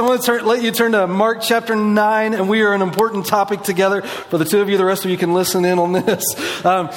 I want to turn, let you turn to Mark chapter 9, and we are an important topic together. For the two of you, the rest of you can listen in on this. Um,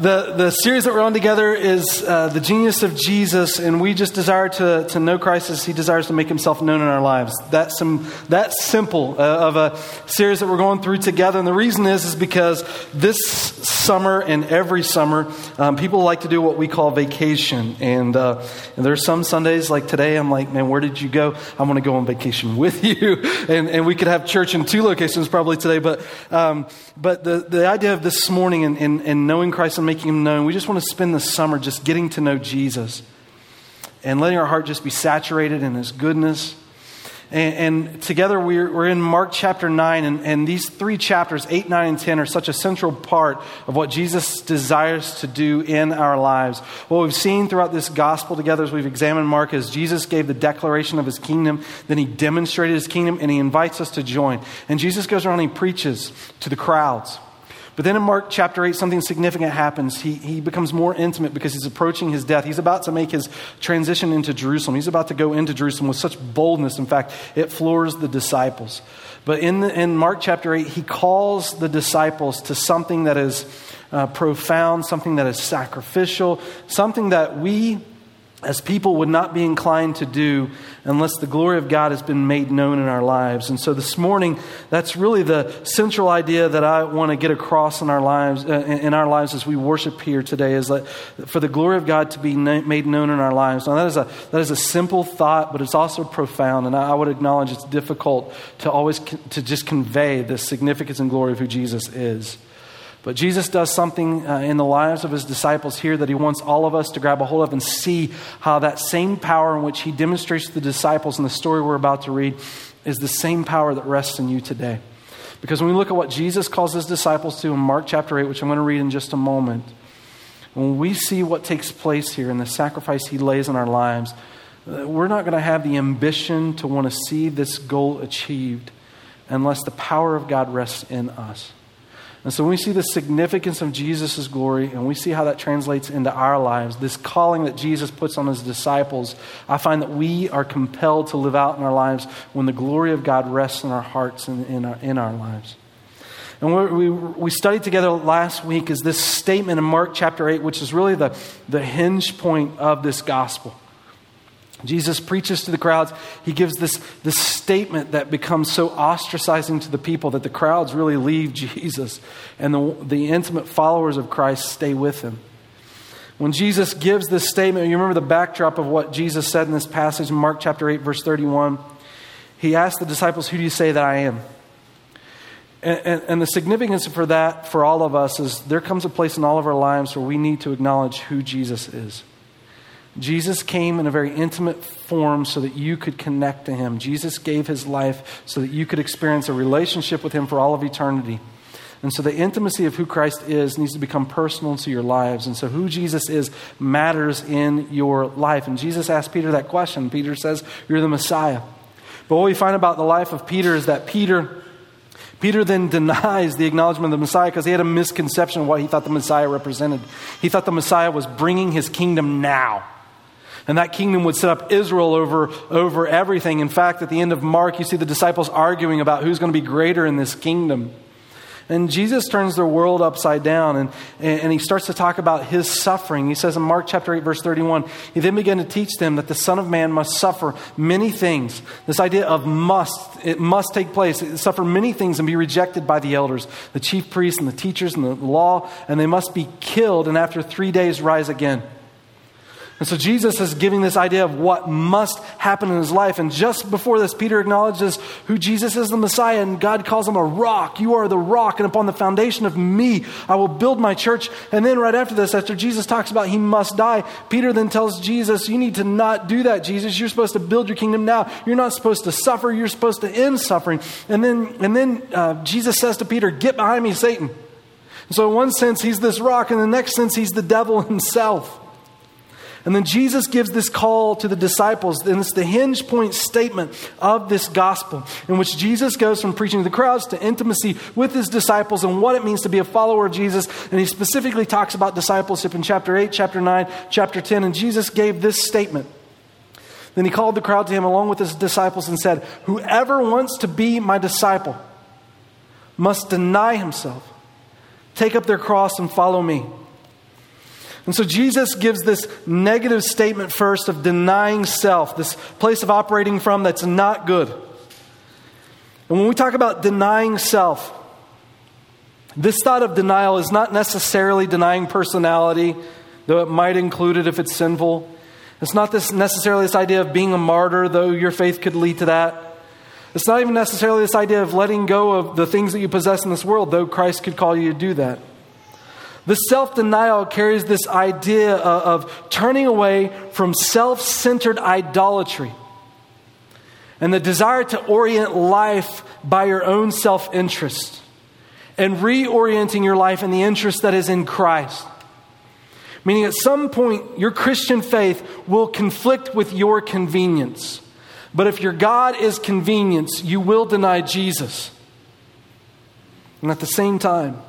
the, the series that we're on together is uh, The Genius of Jesus, and we just desire to, to know Christ as he desires to make himself known in our lives. That's, some, that's simple uh, of a series that we're going through together. And the reason is, is because this summer and every summer, um, people like to do what we call vacation. And, uh, and there's some Sundays, like today, I'm like, man, where did you go? I want to go on vacation with you. and, and we could have church in two locations probably today. But, um, but the, the idea of this morning and, and, and knowing Christ and making him known. We just want to spend the summer just getting to know Jesus and letting our heart just be saturated in his goodness. And, and together we're, we're, in Mark chapter 9, and, and these three chapters, 8, 9, and 10, are such a central part of what Jesus desires to do in our lives. What we've seen throughout this gospel together as we've examined Mark is Jesus gave the declaration of his kingdom, then he demonstrated his kingdom, and he invites us to join. And Jesus goes around and he preaches to the crowds. But then in Mark chapter 8, something significant happens. He, he becomes more intimate because he's approaching his death. He's about to make his transition into Jerusalem. He's about to go into Jerusalem with such boldness. In fact, it floors the disciples. But in, the, in Mark chapter 8, he calls the disciples to something that is uh, profound, something that is sacrificial, something that we as people would not be inclined to do unless the glory of God has been made known in our lives. And so this morning, that's really the central idea that I want to get across in our lives, uh, in our lives as we worship here today, is that for the glory of God to be na- made known in our lives. Now that is a that is a simple thought, but it's also profound, and I, I would acknowledge it's difficult to always to just convey the significance and glory of who Jesus is. But Jesus does something uh, in the lives of his disciples here that he wants all of us to grab a hold of and see how that same power in which he demonstrates to the disciples in the story we're about to read is the same power that rests in you today. Because when we look at what Jesus calls his disciples to in Mark chapter 8, which I'm going to read in just a moment, when we see what takes place here and the sacrifice he lays in our lives, uh, we're not going to have the ambition to want to see this goal achieved unless the power of God rests in us. And so when we see the significance of Jesus' glory and we see how that translates into our lives, this calling that Jesus puts on his disciples, I find that we are compelled to live out in our lives when the glory of God rests in our hearts and in our, in our lives. And what we, we studied together last week is this statement in Mark chapter 8, which is really the, the hinge point of this gospel. Jesus preaches to the crowds. He gives this, this statement that becomes so ostracizing to the people that the crowds really leave Jesus and the, the intimate followers of Christ stay with him. When Jesus gives this statement, you remember the backdrop of what Jesus said in this passage in Mark chapter 8, verse 31. He asked the disciples, Who do you say that I am? And, and, and, the significance for that for all of us is there comes a place in all of our lives where we need to acknowledge who Jesus is. Jesus came in a very intimate form so that you could connect to him. Jesus gave his life so that you could experience a relationship with him for all of eternity. And so the intimacy of who Christ is needs to become personal to your lives. And so who Jesus is matters in your life. And Jesus asked Peter that question. Peter says, You're the Messiah. But what we find about the life of Peter is that Peter. Peter then denies the acknowledgement of the Messiah because he had a misconception of what he thought the Messiah represented. He thought the Messiah was bringing his kingdom now. And that kingdom would set up Israel over, over everything. In fact, at the end of Mark, you see the disciples arguing about who's going to be greater in this kingdom. And Jesus turns their world upside down and, and he starts to talk about his suffering. He says in Mark chapter 8, verse 31, he then began to teach them that the Son of Man must suffer many things. This idea of must, it must take place, it suffer many things and be rejected by the elders, the chief priests and the teachers and the law, and they must be killed and after three days rise again. And so Jesus is giving this idea of what must happen in his life. And just before this, Peter acknowledges who Jesus is the Messiah, and God calls him a rock. You are the rock, and upon the foundation of me, I will build my church. And then right after this, after Jesus talks about he must die, Peter then tells Jesus, You need to not do that, Jesus. You're supposed to build your kingdom now. You're not supposed to suffer, you're supposed to end suffering. And then, and then uh, Jesus says to Peter, Get behind me, Satan. So, in one sense, he's this rock, and in the next sense, he's the devil himself. And then Jesus gives this call to the disciples, and it's the hinge point statement of this gospel, in which Jesus goes from preaching to the crowds to intimacy with his disciples and what it means to be a follower of Jesus. And he specifically talks about discipleship in chapter 8, chapter 9, chapter 10. And Jesus gave this statement Then he called the crowd to him along with his disciples and said, Whoever wants to be my disciple must deny himself, take up their cross, and follow me. And so Jesus gives this negative statement first of denying self, this place of operating from that's not good. And when we talk about denying self, this thought of denial is not necessarily denying personality, though it might include it if it's sinful. It's not this necessarily this idea of being a martyr, though your faith could lead to that. It's not even necessarily this idea of letting go of the things that you possess in this world, though Christ could call you to do that. The self denial carries this idea of turning away from self centered idolatry and the desire to orient life by your own self interest and reorienting your life in the interest that is in Christ. Meaning, at some point, your Christian faith will conflict with your convenience. But if your God is convenience, you will deny Jesus. And at the same time,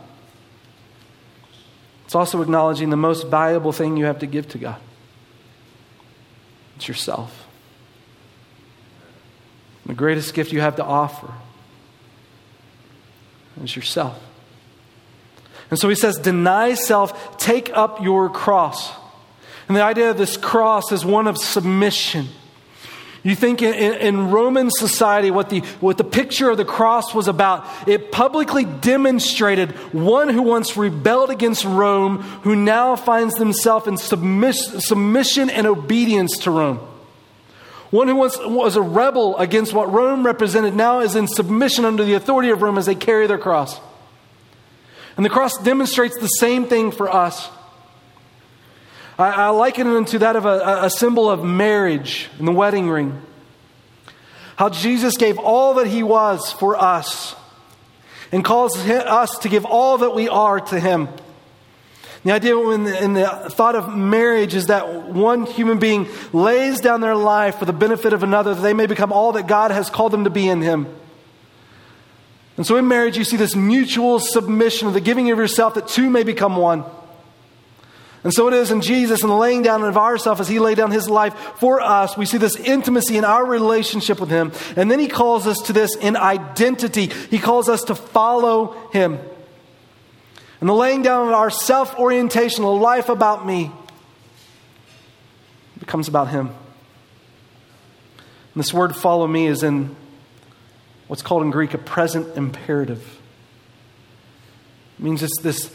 it's also acknowledging the most valuable thing you have to give to God it's yourself. The greatest gift you have to offer is yourself. And so he says, deny self, take up your cross. And the idea of this cross is one of submission. You think in, in, Roman society, what the, what the picture of the cross was about, it publicly demonstrated one who once rebelled against Rome, who now finds themselves in submiss, submission and obedience to Rome. One who once was a rebel against what Rome represented now is in submission under the authority of Rome as they carry their cross. And the cross demonstrates the same thing for us. I, I liken it to that of a, a symbol of marriage in the wedding ring. How Jesus gave all that he was for us and calls us to give all that we are to him. The idea in the, in the, thought of marriage is that one human being lays down their life for the benefit of another, that they may become all that God has called them to be in Him. And so in marriage, you see this mutual submission of the giving of yourself that two may become one. And so it is in Jesus and laying down of ourself as He laid down His life for us. We see this intimacy in our relationship with Him. And then He calls us to this in identity. He calls us to follow Him. And the laying down of our self orientation, a life about me, becomes about Him. And this word follow me is in what's called in Greek a present imperative. It means it's this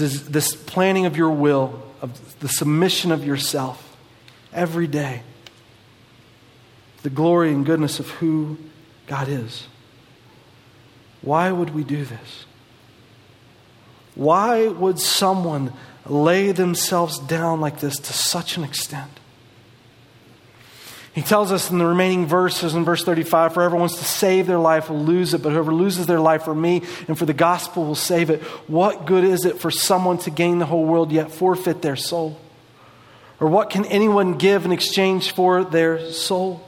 this planning of your will, of the submission of yourself every day, the glory and goodness of who God is. Why would we do this? Why would someone lay themselves down like this to such an extent? He tells us in the remaining verses in verse 35 for whoever wants to save their life will lose it, but whoever loses their life for me and for the gospel will save it. What good is it for someone to gain the whole world yet forfeit their soul? Or what can anyone give in exchange for their soul?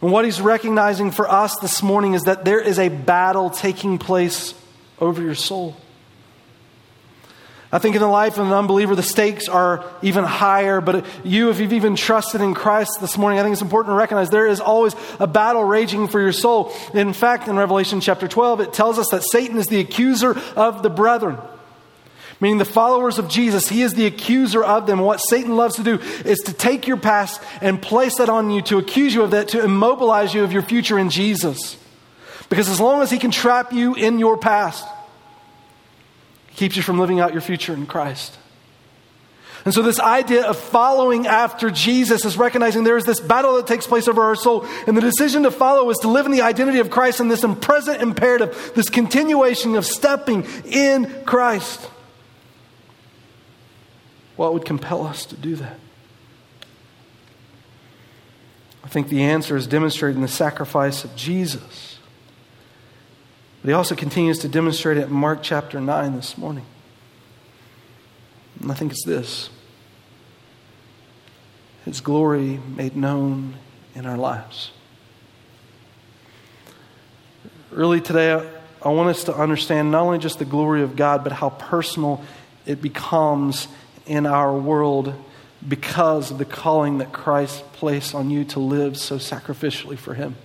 And what he's recognizing for us this morning is that there is a battle taking place over your soul. I think in the life of an unbeliever, the stakes are even higher. But you, if you've even trusted in Christ this morning, I think it's important to recognize there is always a battle raging for your soul. In fact, in Revelation chapter 12, it tells us that Satan is the accuser of the brethren. Meaning the followers of Jesus, he is the accuser of them. What Satan loves to do is to take your past and place that on you, to accuse you of that, to immobilize you of your future in Jesus. Because as long as he can trap you in your past, keeps you from living out your future in Christ. And so, this idea of following after Jesus is recognizing there is this battle that takes place over our soul. And the decision to follow is to live in the identity of Christ and this present imperative, this continuation of stepping in Christ. What would compel us to do that? I think the answer is demonstrated in the sacrifice of Jesus. But he also continues to demonstrate it in Mark chapter 9 this morning. And I think it's this His glory made known in our lives. Really, today, I want us to understand not only just the glory of God, but how personal it becomes in our world because of the calling that Christ placed on you to live so sacrificially for Him.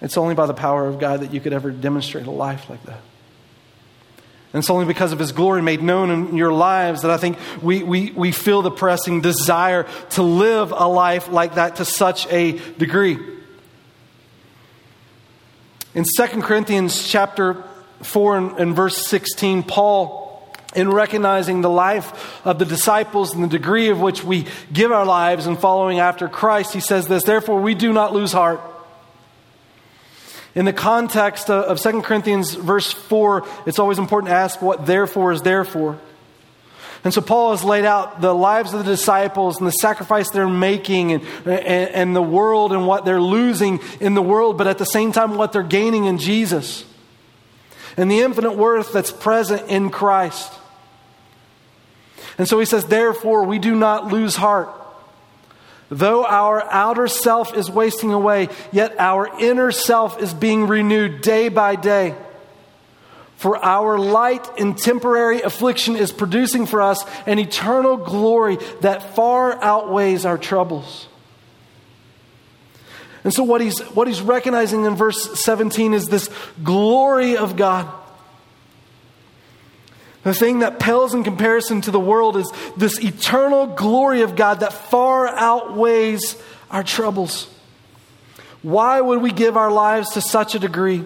It's only by the power of God that you could ever demonstrate a life like that. And it's only because of His glory made known in your lives that I think we, we, we feel the pressing desire to live a life like that to such a degree. In 2 Corinthians chapter 4 and, and verse 16, Paul in recognizing the life of the disciples and the degree of which we give our lives in following after Christ, he says this Therefore, we do not lose heart. In the context of 2 Corinthians, verse 4, it's always important to ask what therefore is therefore. And so Paul has laid out the lives of the disciples and the sacrifice they're making and, and, and, the world and what they're losing in the world, but at the same time, what they're gaining in Jesus and the infinite worth that's present in Christ. And so he says, Therefore, we do not lose heart. Though our outer self is wasting away, yet our inner self is being renewed day by day. For our light and temporary affliction is producing for us an eternal glory that far outweighs our troubles. And so, what he's, what he's recognizing in verse 17 is this glory of God. The thing that pales in comparison to the world is this eternal glory of God that far outweighs our troubles. Why would we give our lives to such a degree?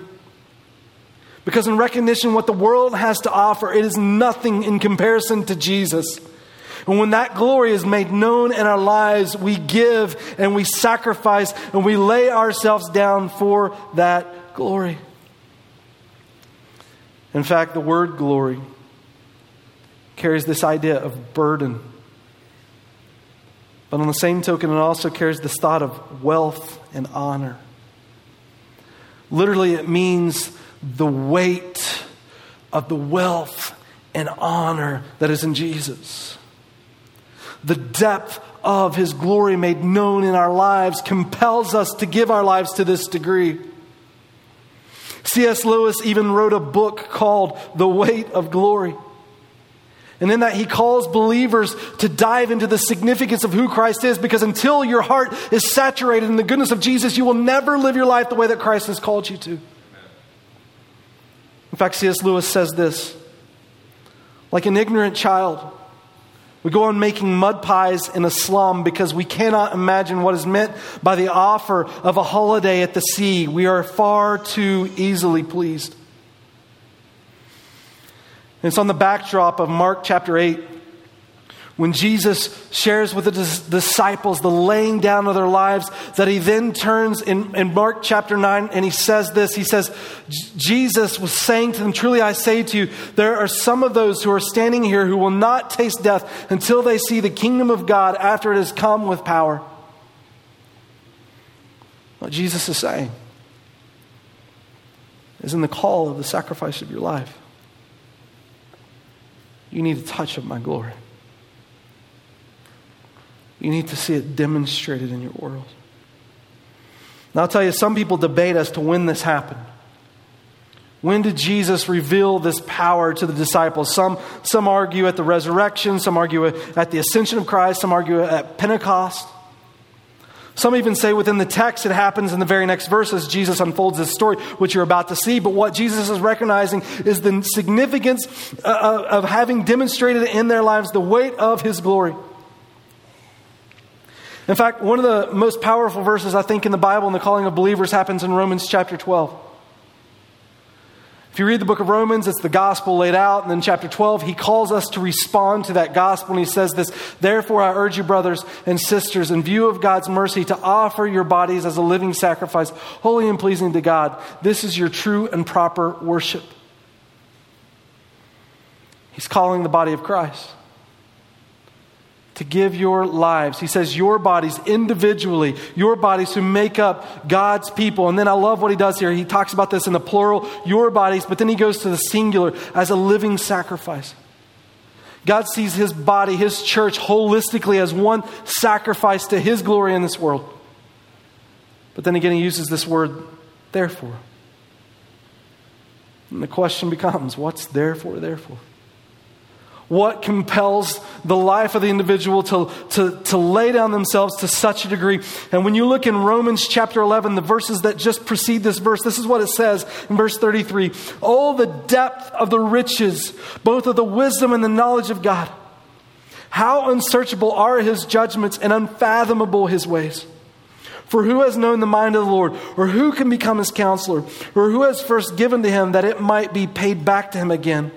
Because, in recognition what the world has to offer, it is nothing in comparison to Jesus. And when that glory is made known in our lives, we give and we sacrifice and we lay ourselves down for that glory. In fact, the word glory carries this idea of burden. But on the same token, it also carries this thought of wealth and honor. Literally, it means the weight of the wealth and honor that is in Jesus. The depth of his glory made known in our lives compels us to give our lives to this degree. C.S. Lewis even wrote a book called The Weight of Glory. And in that, he calls believers to dive into the significance of who Christ is because until your heart is saturated in the goodness of Jesus, you will never live your life the way that Christ has called you to. In fact, C.S. Lewis says this like an ignorant child, we go on making mud pies in a slum because we cannot imagine what is meant by the offer of a holiday at the sea. We are far too easily pleased. And it's on the backdrop of Mark chapter 8 when Jesus shares with the disciples the laying down of their lives, that he then turns in, in Mark chapter 9 and he says this. He says, Jesus was saying to them, Truly I say to you, there are some of those who are standing here who will not taste death until they see the kingdom of God after it has come with power. What Jesus is saying is in the call of the sacrifice of your life. You need a touch of my glory. You need to see it demonstrated in your world. Now, I'll tell you, some people debate as to when this happened. When did Jesus reveal this power to the disciples? Some, some argue at the resurrection, some argue at the ascension of Christ, some argue at Pentecost. Some even say within the text it happens in the very next verses. Jesus unfolds this story, which you're about to see. But what Jesus is recognizing is the significance uh, uh, of having demonstrated in their lives the weight of his glory. In fact, one of the most powerful verses I think in the Bible in the calling of believers happens in Romans chapter 12. If you read the book of Romans, it's the gospel laid out. And then chapter 12, he calls us to respond to that gospel. And he says this Therefore, I urge you, brothers and sisters, in view of God's mercy, to offer your bodies as a living sacrifice, holy and pleasing to God. This is your true and proper worship. He's calling the body of Christ to give your lives. He says, your bodies individually, your bodies who make up God's people. And then I love what he does here. He talks about this in the plural, your bodies, but then he goes to the singular as a living sacrifice. God sees his body, his church, holistically as one sacrifice to his glory in this world. But then again, he uses this word, therefore. And the question becomes, what's therefore, therefore? What compels the life of the individual to, to, to lay down themselves to such a degree. And when you look in Romans chapter 11, the verses that just precede this verse, this is what it says in verse 33 Oh, the depth of the riches, both of the wisdom and the knowledge of God. How unsearchable are his judgments and unfathomable his ways. For who has known the mind of the Lord, or who can become his counselor, or who has first given to him that it might be paid back to him again?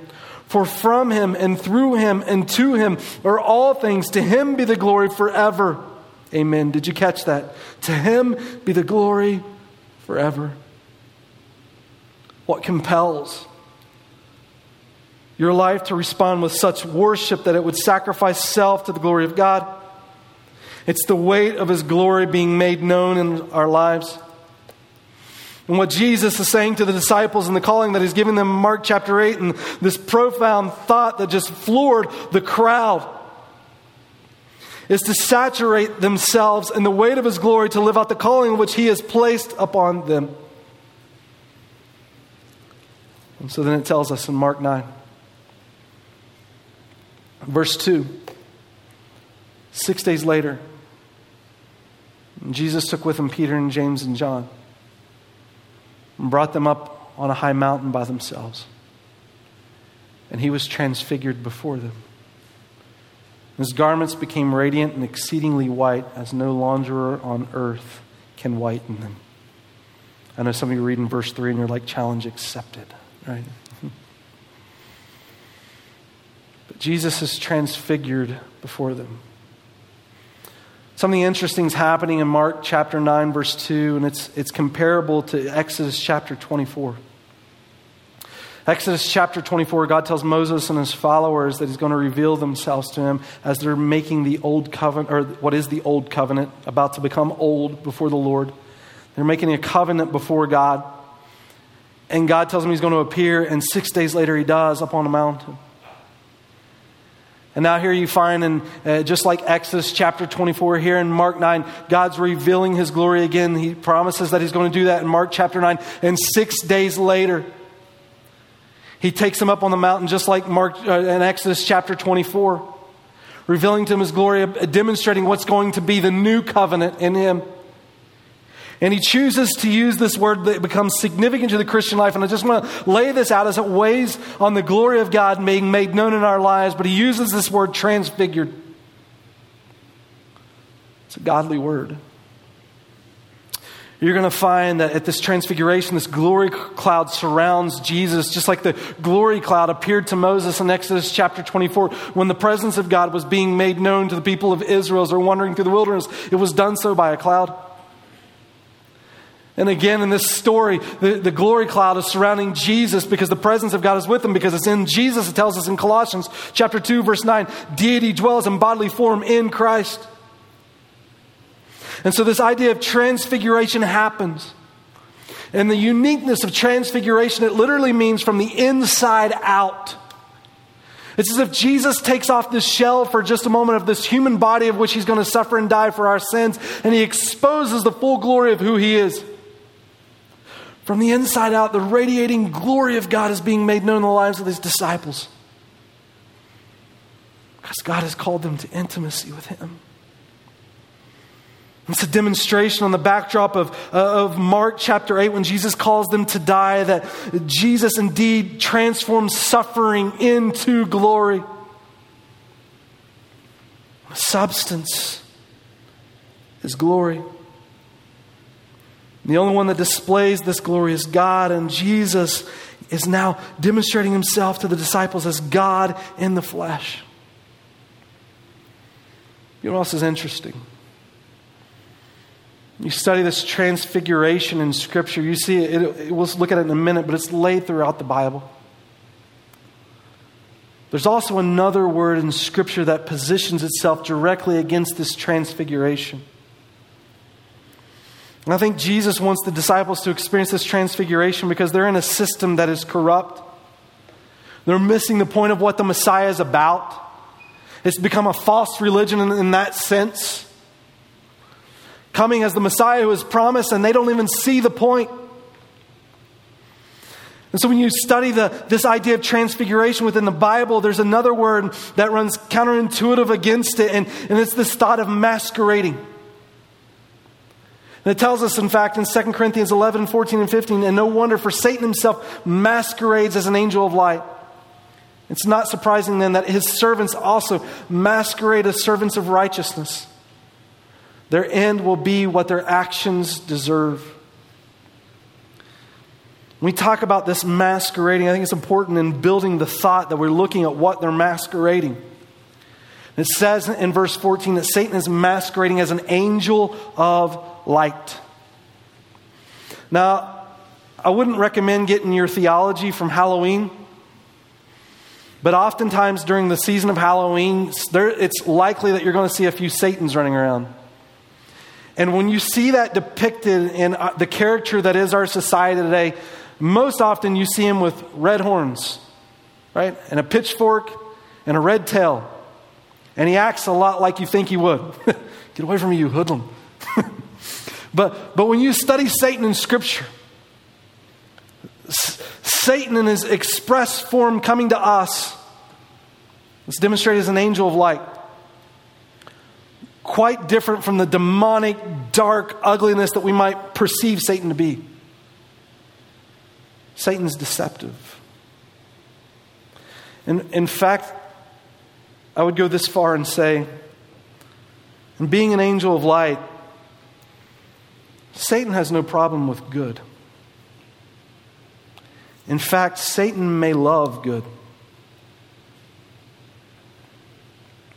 For from him and through him and to him are all things. To him be the glory forever. Amen. Did you catch that? To him be the glory forever. What compels your life to respond with such worship that it would sacrifice self to the glory of God? It's the weight of his glory being made known in our lives. And what Jesus is saying to the disciples and the calling that he's giving them in Mark chapter 8, and this profound thought that just floored the crowd, is to saturate themselves in the weight of his glory to live out the calling which he has placed upon them. And so then it tells us in Mark 9, verse 2, six days later, Jesus took with him Peter and James and John and brought them up on a high mountain by themselves. And he was transfigured before them. His garments became radiant and exceedingly white, as no launderer on earth can whiten them. I know some of you read in verse 3 and you're like, challenge accepted, right? but Jesus is transfigured before them. Something interesting is happening in Mark chapter 9, verse 2, and it's, it's comparable to Exodus chapter 24. Exodus chapter 24, God tells Moses and his followers that he's going to reveal themselves to him as they're making the old covenant, or what is the old covenant, about to become old before the Lord. They're making a covenant before God. And God tells him he's going to appear, and six days later he does up on a mountain. And now here you find, in, uh, just like Exodus chapter 24, here in Mark 9, God's revealing his glory again. He promises that he's going to do that in Mark chapter 9. And six days later, he takes him up on the mountain, just like Mark uh, in Exodus chapter 24, revealing to him his glory, demonstrating what's going to be the new covenant in him. And he chooses to use this word that becomes significant to the Christian life. And I just want to lay this out as it weighs on the glory of God being made known in our lives. But he uses this word transfigured. It's a godly word. You're going to find that at this transfiguration, this glory cloud surrounds Jesus, just like the glory cloud appeared to Moses in Exodus chapter 24 when the presence of God was being made known to the people of Israel as they're wandering through the wilderness. It was done so by a cloud. And again, in this story, the, the glory cloud is surrounding Jesus because the presence of God is with him, because it's in Jesus. It tells us in Colossians chapter 2, verse 9, deity dwells in bodily form in Christ. And so this idea of transfiguration happens. And the uniqueness of transfiguration, it literally means from the inside out. It's as if Jesus takes off this shell for just a moment of this human body of which he's going to suffer and die for our sins, and he exposes the full glory of who he is. From the inside out, the radiating glory of God is being made known in the lives of these disciples. Because God has called them to intimacy with Him. It's a demonstration on the backdrop of, uh, of Mark chapter 8 when Jesus calls them to die that Jesus indeed transforms suffering into glory. Substance is glory. The only one that displays this glory is God, and Jesus is now demonstrating himself to the disciples as God in the flesh. You know what else is interesting? You study this transfiguration in Scripture, you see it, it, we'll look at it in a minute, but it's laid throughout the Bible. There's also another word in Scripture that positions itself directly against this transfiguration. And I think Jesus wants the disciples to experience this transfiguration because they're in a system that is corrupt. They're missing the point of what the Messiah is about. It's become a false religion in, in that sense. Coming as the Messiah who is promised, and they don't even see the point. And so when you study the, this idea of transfiguration within the Bible, there's another word that runs counterintuitive against it, and, and it's this thought of masquerading. And it tells us, in fact, in 2 Corinthians 11, 14, and 15, and no wonder, for Satan himself masquerades as an angel of light. It's not surprising then that his servants also masquerade as servants of righteousness. Their end will be what their actions deserve. When we talk about this masquerading, I think it's important in building the thought that we're looking at what they're masquerading. It says in verse 14 that Satan is masquerading as an angel of light. Now, I wouldn't recommend getting your theology from Halloween, but oftentimes during the season of Halloween, there, it's likely that you're going to see a few Satans running around. And when you see that depicted in uh, the character that is our society today, most often you see him with red horns, right? And a pitchfork and a red tail. And he acts a lot like you think he would. Get away from me, you hoodlum. But, but when you study Satan in Scripture, Satan in his express form coming to us is demonstrated as an angel of light. Quite different from the demonic, dark ugliness that we might perceive Satan to be. Satan's deceptive. And in fact, I would go this far and say, in being an angel of light, Satan has no problem with good. In fact, Satan may love good.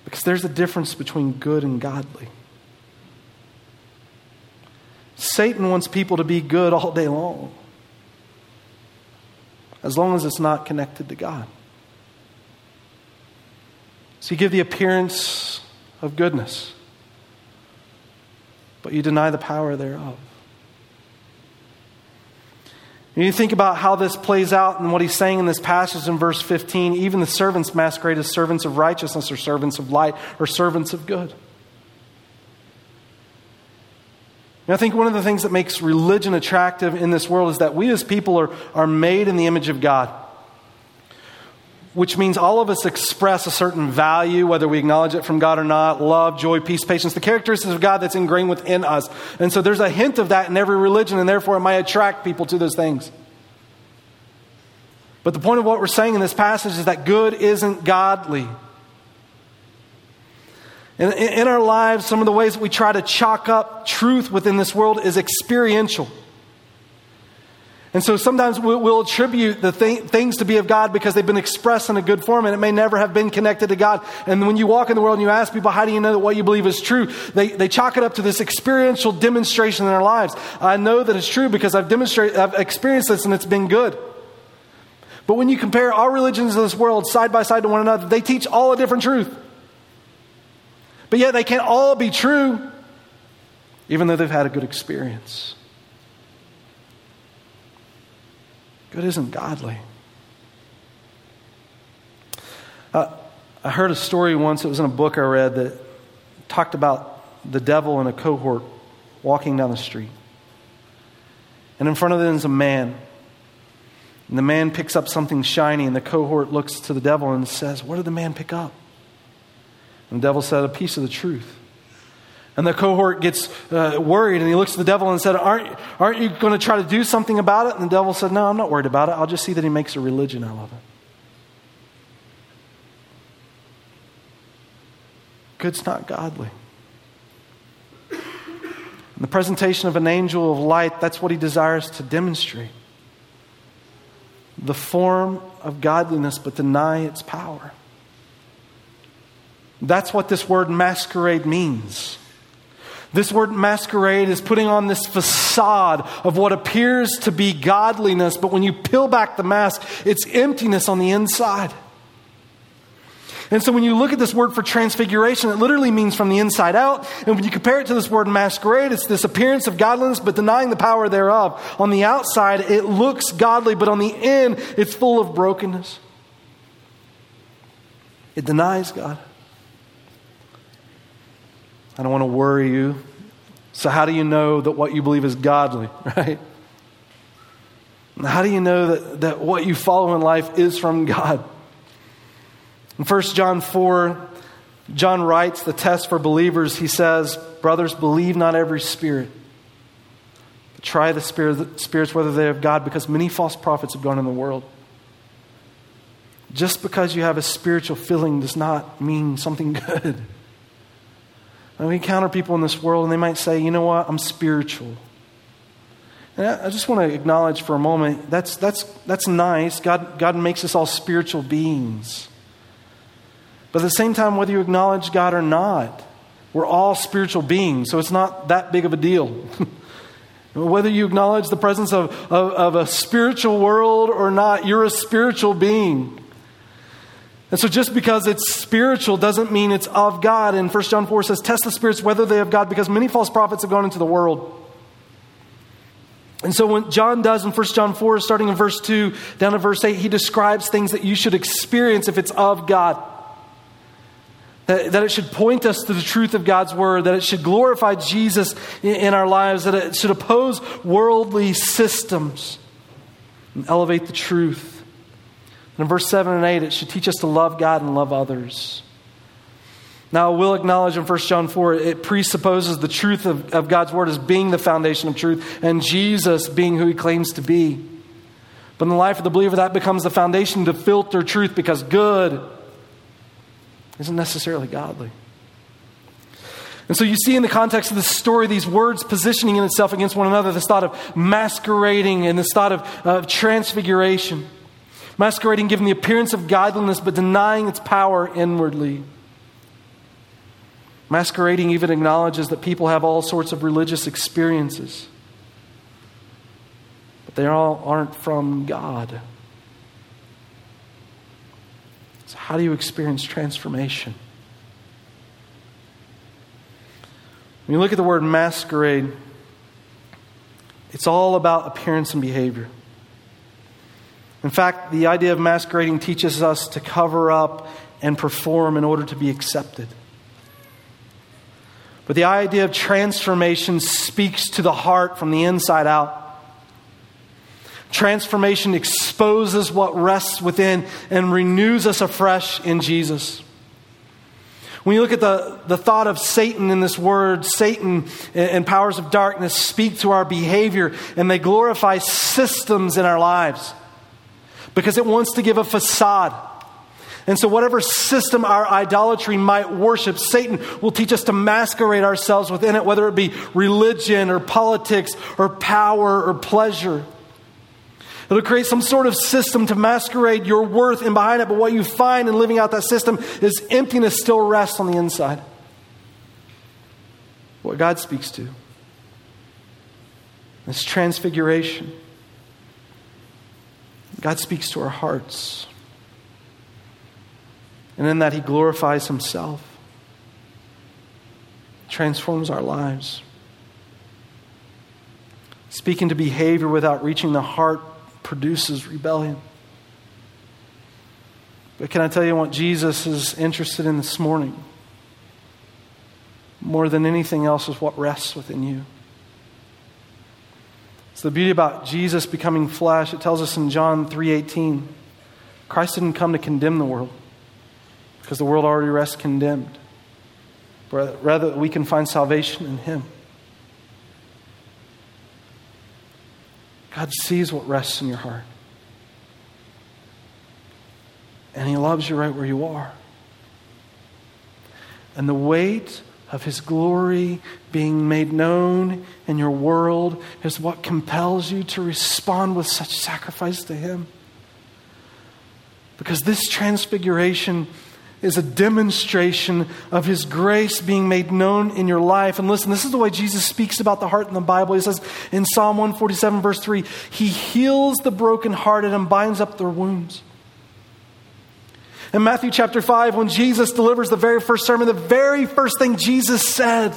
Because there's a difference between good and godly. Satan wants people to be good all day long as long as it's not connected to God. So you give the appearance of goodness, but you deny the power thereof. And you think about how this plays out and what he's saying in this passage in verse 15 even the servants masquerade as servants of righteousness or servants of light or servants of good. And I think one of the things that makes religion attractive in this world is that we as people are, are made in the image of God, which means all of us express a certain value, whether we acknowledge it from God or not love, joy, peace, patience, the characteristics of God that's ingrained within us. And so there's a hint of that in every religion, and therefore it might attract people to those things. But the point of what we're saying in this passage is that good isn't godly. In, in our lives, some of the ways that we try to chalk up truth within this world is experiential. And so sometimes we'll attribute the th- things to be of God because they've been expressed in a good form and it may never have been connected to God. And when you walk in the world and you ask people, how do you know that what you believe is true? They, they chalk it up to this experiential demonstration in their lives. I know that it's true because I've demonstrated, I've experienced this and it's been good. But when you compare our religions of this world side by side to one another, they teach all a different truth. But yet they can't all be true, even though they've had a good experience. Good isn't godly. Uh, I heard a story once, it was in a book I read, that talked about the devil in a cohort walking down the street. And in front of them is a man. And the man picks up something shiny, and the cohort looks to the devil and says, What did the man pick up? And the devil said, A piece of the truth. And the cohort gets uh, worried and he looks at the devil and said, aren't, aren't you going to try to do something about it? And the devil said, No, I'm not worried about it. I'll just see that he makes a religion out of it. Good's not godly. In the presentation of an angel of light, that's what he desires to demonstrate the form of godliness, but deny its power. That's what this word masquerade means. This word masquerade is putting on this facade of what appears to be godliness, but when you peel back the mask, it's emptiness on the inside. And so when you look at this word for transfiguration, it literally means from the inside out. And when you compare it to this word masquerade, it's this appearance of godliness, but denying the power thereof. On the outside, it looks godly, but on the end, it's full of brokenness. It denies God. I don't want to worry you. So, how do you know that what you believe is godly, right? How do you know that, that what you follow in life is from God? In 1 John 4, John writes the test for believers. He says, Brothers, believe not every spirit. But try the spirit, spirits whether they are of God, because many false prophets have gone in the world. Just because you have a spiritual feeling does not mean something good. And we encounter people in this world and they might say, you know what, I'm spiritual. And I just want to acknowledge for a moment that's, that's, that's nice. God, God makes us all spiritual beings. But at the same time, whether you acknowledge God or not, we're all spiritual beings, so it's not that big of a deal. whether you acknowledge the presence of, of, of a spiritual world or not, you're a spiritual being. And so just because it's spiritual doesn't mean it's of God. And 1 John 4 says, Test the spirits whether they have God, because many false prophets have gone into the world. And so when John does in 1 John 4, starting in verse 2 down to verse 8, he describes things that you should experience if it's of God. That, that it should point us to the truth of God's word, that it should glorify Jesus in, in our lives, that it should oppose worldly systems and elevate the truth. And in verse 7 and 8, it should teach us to love God and love others. Now, we'll acknowledge in 1 John 4, it presupposes the truth of, of God's word as being the foundation of truth and Jesus being who he claims to be. But in the life of the believer, that becomes the foundation to filter truth because good isn't necessarily godly. And so you see in the context of this story, these words positioning in itself against one another, this thought of masquerading and this thought of, of transfiguration. Masquerading, giving the appearance of godliness, but denying its power inwardly. Masquerading even acknowledges that people have all sorts of religious experiences, but they all aren't from God. So, how do you experience transformation? When you look at the word masquerade, it's all about appearance and behavior. In fact, the idea of masquerading teaches us to cover up and perform in order to be accepted. But the idea of transformation speaks to the heart from the inside out. Transformation exposes what rests within and renews us afresh in Jesus. When you look at the, the thought of Satan in this word, Satan and powers of darkness speak to our behavior and they glorify systems in our lives because it wants to give a facade. And so, whatever system our idolatry might worship, Satan will teach us to masquerade ourselves within it, whether it be religion or politics or power or pleasure. It'll create some sort of system to masquerade your worth in behind it, but what you find in living out that system is emptiness still rests on the inside. What God speaks to. This transfiguration. God speaks to our hearts. And in that, He glorifies Himself, transforms our lives. Speaking to behavior without reaching the heart produces rebellion. But can I tell you what Jesus is interested in this morning? More than anything else, is what rests within you. It's the beauty about Jesus becoming flesh. It tells us in John 3:18, Christ didn't come to condemn the world because the world already rests condemned. But rather we can find salvation in him. God sees what rests in your heart. And he loves you right where you are. And the weight of His glory being made known in your world is what compels you to respond with such sacrifice to Him. Because this transfiguration is a demonstration of His grace being made known in your life. And listen, this is the way Jesus speaks about the heart in the Bible. He says in Psalm 147, verse 3, He heals the brokenhearted and binds up their wounds. In Matthew chapter 5, when Jesus delivers the very first sermon, the very first thing Jesus said,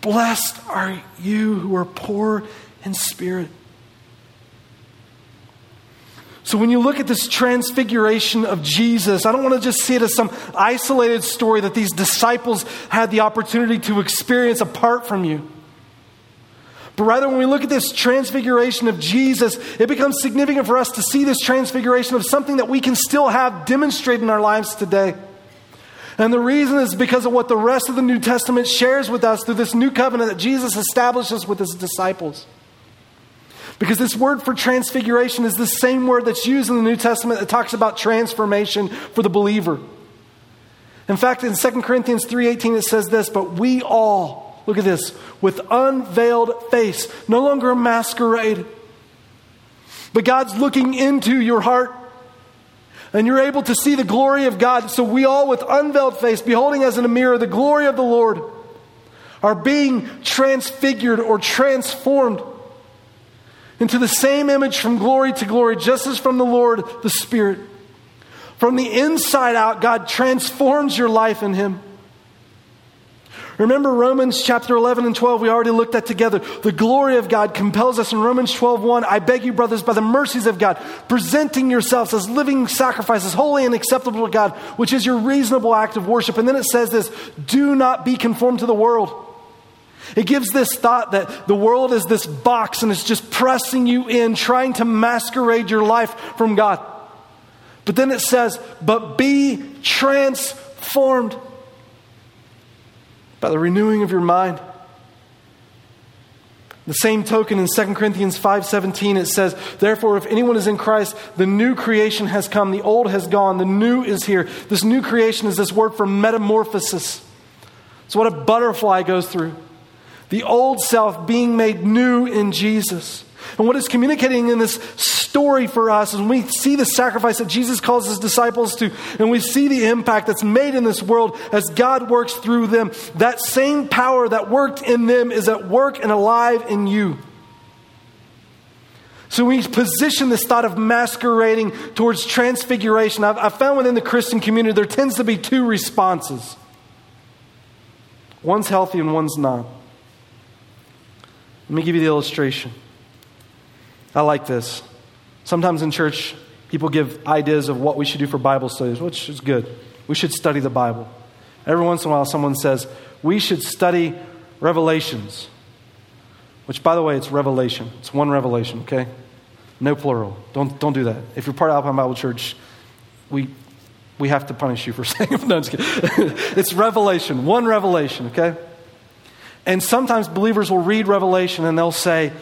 Blessed are you who are poor in spirit. So, when you look at this transfiguration of Jesus, I don't want to just see it as some isolated story that these disciples had the opportunity to experience apart from you. But rather, when we look at this transfiguration of Jesus, it becomes significant for us to see this transfiguration of something that we can still have demonstrated in our lives today. And the reason is because of what the rest of the New Testament shares with us through this new covenant that Jesus establishes with his disciples. Because this word for transfiguration is the same word that's used in the New Testament that talks about transformation for the believer. In fact, in 2 Corinthians 3:18 it says this, but we all Look at this. With unveiled face, no longer a masquerade. But God's looking into your heart. And you're able to see the glory of God. So we all, with unveiled face, beholding as in a mirror the glory of the Lord, are being transfigured or transformed into the same image from glory to glory, just as from the Lord the Spirit. From the inside out, God transforms your life in Him. Remember Romans chapter 11 and 12, we already looked at together. The glory of God compels us in Romans 12 1. I beg you, brothers, by the mercies of God, presenting yourselves as living sacrifices, holy and acceptable to God, which is your reasonable act of worship. And then it says this do not be conformed to the world. It gives this thought that the world is this box and it's just pressing you in, trying to masquerade your life from God. But then it says, but be transformed by the renewing of your mind. The same token in 2 Corinthians 5:17 it says, "Therefore if anyone is in Christ, the new creation has come, the old has gone, the new is here." This new creation is this word for metamorphosis. It's what a butterfly goes through. The old self being made new in Jesus. And what it's communicating in this story for us is when we see the sacrifice that Jesus calls his disciples to, and we see the impact that's made in this world as God works through them, that same power that worked in them is at work and alive in you. So we position this thought of masquerading towards transfiguration. I've, I've found within the Christian community there tends to be two responses one's healthy and one's not. Let me give you the illustration. I like this. Sometimes in church, people give ideas of what we should do for Bible studies, which is good. We should study the Bible. Every once in a while, someone says, we should study Revelations, which, by the way, it's revelation. It's one revelation, okay? No plural. Don't, don't do that. If you're part of Alpine Bible Church, we, we have to punish you for saying it. No, it's revelation, one revelation, okay? And sometimes believers will read Revelation and they'll say,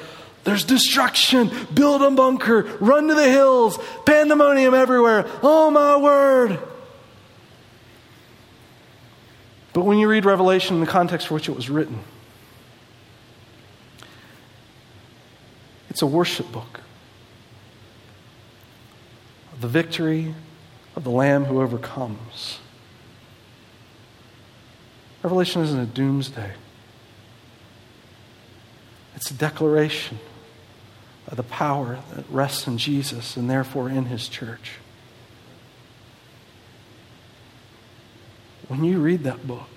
there's destruction. Build a bunker. Run to the hills. Pandemonium everywhere. Oh, my word. But when you read Revelation in the context for which it was written, it's a worship book. The victory of the Lamb who overcomes. Revelation isn't a doomsday, it's a declaration the power that rests in Jesus and therefore in his church. When you read that book,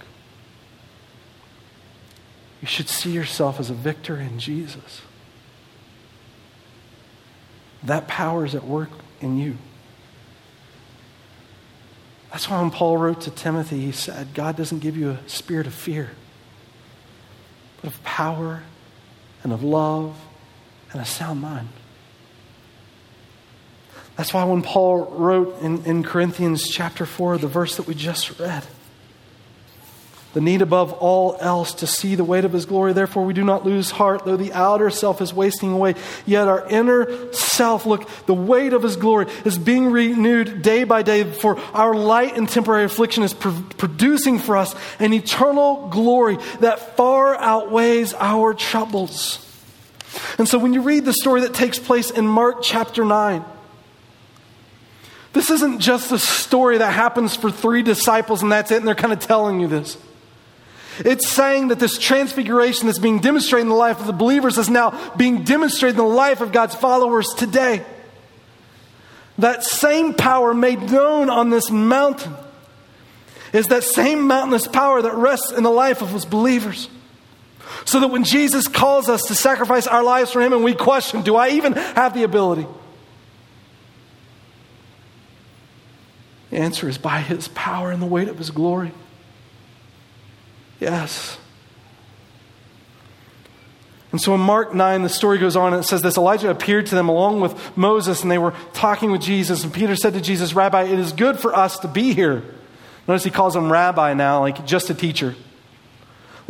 you should see yourself as a victor in Jesus. That power is at work in you. That's why when Paul wrote to Timothy, he said, God doesn't give you a spirit of fear, but of power and of love and a sound mind. That's why when Paul wrote in, in Corinthians chapter 4, the verse that we just read, the need above all else to see the weight of his glory. Therefore, we do not lose heart, though the outer self is wasting away. Yet our inner self, look, the weight of his glory is being renewed day by day. For our light and temporary affliction is pr- producing for us an eternal glory that far outweighs our troubles. And so when you read the story that takes place in Mark chapter 9, this isn't just a story that happens for three disciples and that's it, and they're kind of telling you this. It's saying that this transfiguration that's being demonstrated in the life of the believers is now being demonstrated in the life of God's followers today. That same power made known on this mountain is that same mountainous power that rests in the life of his believers. So that when Jesus calls us to sacrifice our lives for Him and we question, do I even have the ability? The answer is by His power and the weight of His glory. Yes. And so in Mark 9, the story goes on and it says this Elijah appeared to them along with Moses, and they were talking with Jesus. And Peter said to Jesus, Rabbi, it is good for us to be here. Notice he calls him rabbi now, like just a teacher.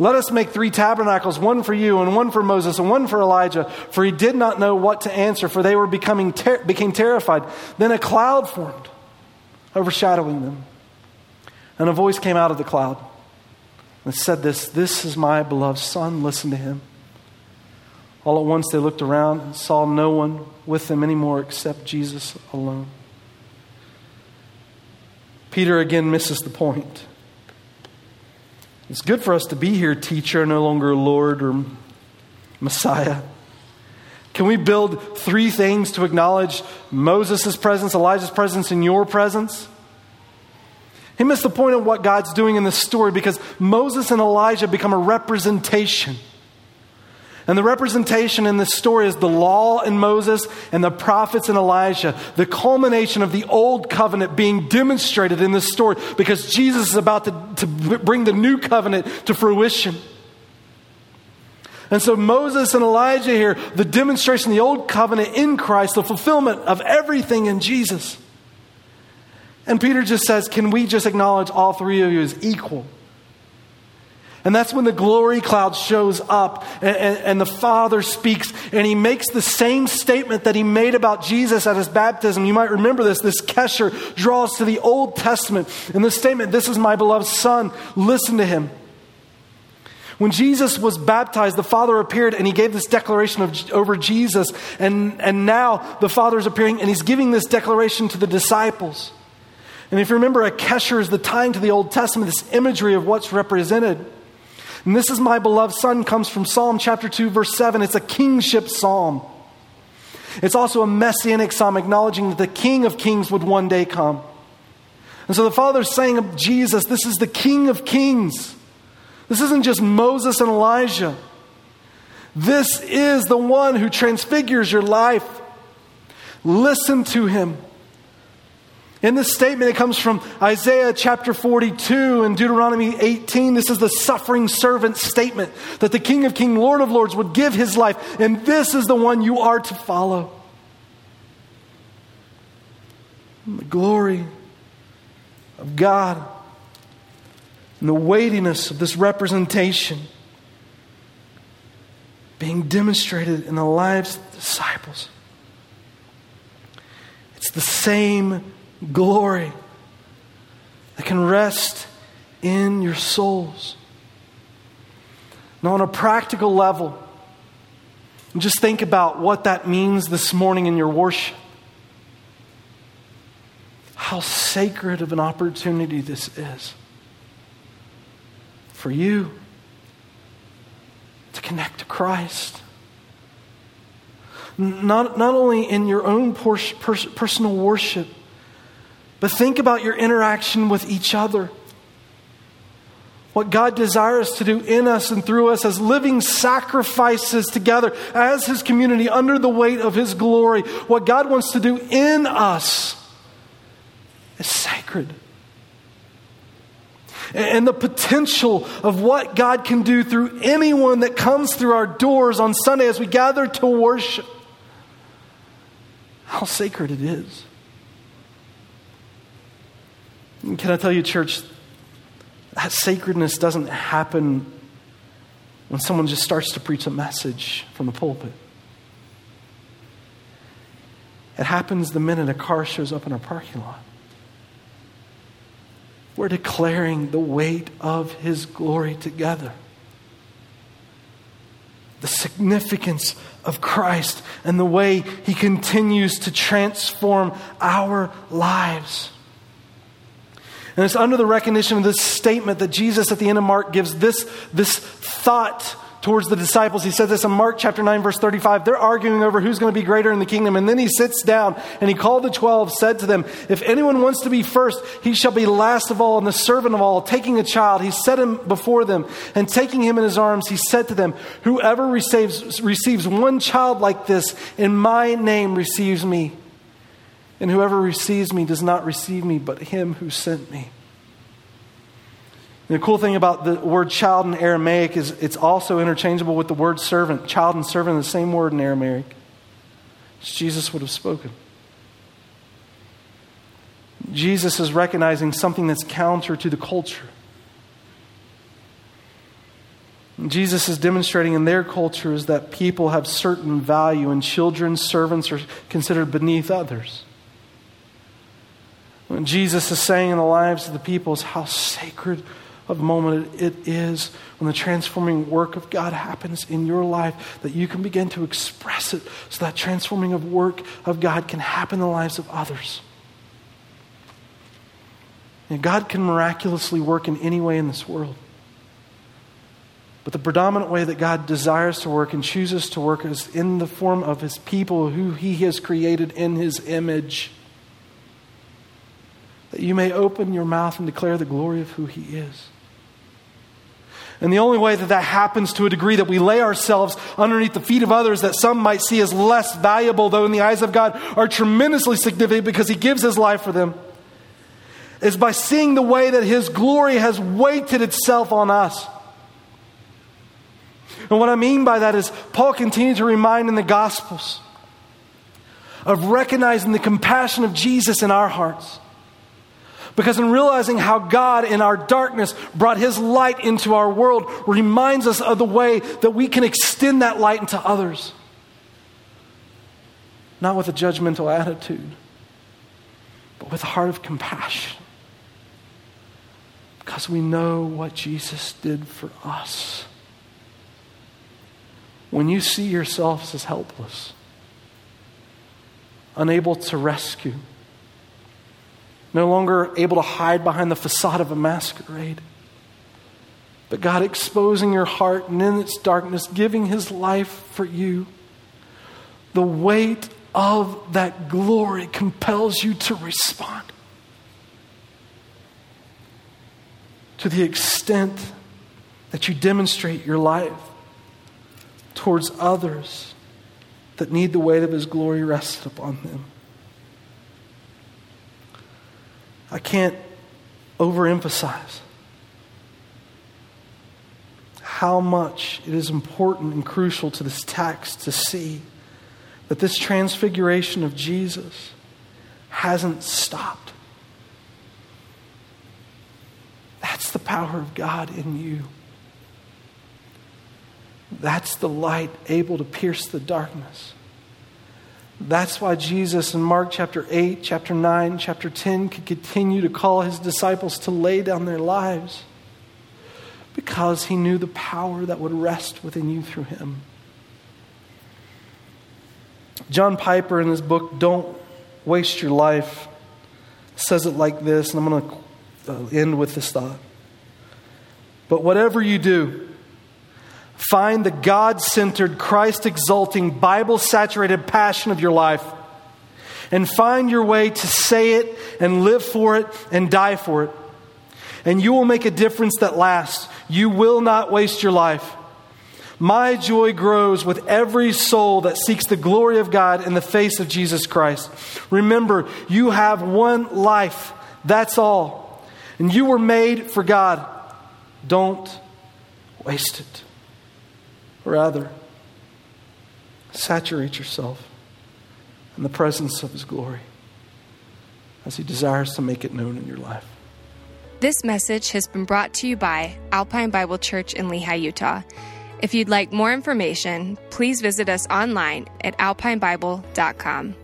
Let us make three tabernacles, one for you, and one for Moses, and one for Elijah. For he did not know what to answer, for they were becoming ter- became terrified. Then a cloud formed, overshadowing them. And a voice came out of the cloud and said this This is my beloved Son, listen to him. All at once they looked around and saw no one with them anymore except Jesus alone. Peter again misses the point. It's good for us to be here, teacher, no longer Lord or Messiah. Can we build three things to acknowledge Moses' presence, Elijah's presence, and your presence? He missed the point of what God's doing in this story because Moses and Elijah become a representation and the representation in this story is the law in Moses and the prophets in Elijah, the culmination of the old covenant being demonstrated in this story because Jesus is about to, to bring the new covenant to fruition. And so Moses and Elijah here, the demonstration the old covenant in Christ, the fulfillment of everything in Jesus. And Peter just says, Can we just acknowledge all three of you as equal? And that's when the glory cloud shows up and, and, and, the Father speaks and he makes the same statement that he made about Jesus at his baptism. You might remember this. This Kesher draws to the Old Testament. In this statement, this is my beloved Son, listen to him. When Jesus was baptized, the Father appeared and he gave this declaration of, over Jesus. And, and now the Father is appearing and he's giving this declaration to the disciples. And if you remember, a Kesher is the tying to the Old Testament, this imagery of what's represented. And this is my beloved Son comes from Psalm chapter 2, verse 7. It's a kingship psalm. It's also a messianic psalm acknowledging that the King of Kings would one day come. And so the Father's saying of Jesus, this is the King of Kings. This isn't just Moses and Elijah. This is the one who transfigures your life. Listen to him. In this statement, it comes from Isaiah chapter 42 and Deuteronomy 18. This is the suffering servant statement that the King of Kings, Lord of Lords would give his life, and this is the one you are to follow. And the glory of God and the weightiness of this representation being demonstrated in the lives of the disciples. It's the same glory that can rest in your souls. Now, on a practical level, just think about what that means this morning in your worship. How sacred of an opportunity this is for you to connect to Christ. Not, not only in your own pers- pers- personal worship, but think about your interaction with each other. What God desires to do in us and through us as living sacrifices together as His community under the weight of His glory. What God wants to do in us is sacred. And the potential of what God can do through anyone that comes through our doors on Sunday as we gather to worship. How sacred it is. Can I tell you, church, that sacredness doesn't happen when someone just starts to preach a message from the pulpit. It happens the minute a car shows up in our parking lot. We're declaring the weight of His glory together. The significance of Christ and the way He continues to transform our lives. And it's under the recognition of this statement that Jesus at the end of Mark gives this, this thought towards the disciples. He says this in Mark chapter 9, verse 35. They're arguing over who's going to be greater in the kingdom. And then he sits down and he called the twelve, said to them, If anyone wants to be first, he shall be last of all and the servant of all. Taking a child, he set him before them. And taking him in his arms, he said to them, Whoever receives, receives one child like this in my name receives me. And whoever receives me does not receive me, but him who sent me. The cool thing about the word child in Aramaic is it's also interchangeable with the word servant. Child and servant are the same word in Aramaic. Jesus would have spoken. Jesus is recognizing something that's counter to the culture. Jesus is demonstrating in their culture is that people have certain value and children, servants are considered beneath others. What Jesus is saying in the lives of the people is how sacred of a moment it is when the transforming work of God happens in your life that you can begin to express it so that transforming of work of God can happen in the lives of others. And God can miraculously work in any way in this world. But the predominant way that God desires to work and chooses to work is in the form of his people who he has created in his image. That you may open your mouth and declare the glory of who he is. And the only way that that happens to a degree that we lay ourselves underneath the feet of others that some might see as less valuable, though in the eyes of God are tremendously significant because He gives His life for them, is by seeing the way that His glory has weighted itself on us. And what I mean by that is, Paul continues to remind in the Gospels of recognizing the compassion of Jesus in our hearts because in realizing how God in our darkness brought his light into our world reminds us of the way that we can extend that light into others. Not with a judgmental attitude, but with a heart of compassion. Because we know what Jesus did for us. When you see yourselves as helpless, unable to rescue, no longer able to hide behind the facade of a masquerade. But God exposing your heart and in its darkness, giving His life for you. The weight of that glory compels you to respond. To the extent that you demonstrate your life towards others that need the weight of His glory rested upon them. I can't overemphasize how much it is important and crucial to this text to see that this transfiguration of Jesus hasn't stopped. That's the power of God in you. That's the light able to pierce the darkness. That's why Jesus in Mark chapter 8, chapter 9, chapter 10 could continue to call his disciples to lay down their lives because he knew the power that would rest within you through him. John Piper, in his book, Don't Waste Your Life, says it like this, and I'm going to uh, end with this thought. But whatever you do, Find the God centered, Christ exalting, Bible saturated passion of your life. And find your way to say it and live for it and die for it. And you will make a difference that lasts. You will not waste your life. My joy grows with every soul that seeks the glory of God in the face of Jesus Christ. Remember, you have one life. That's all. And you were made for God. Don't waste it. Rather, saturate yourself in the presence of His glory as He desires to make it known in your life. This message has been brought to you by Alpine Bible Church in Lehi, Utah. If you'd like more information, please visit us online at alpinebible.com.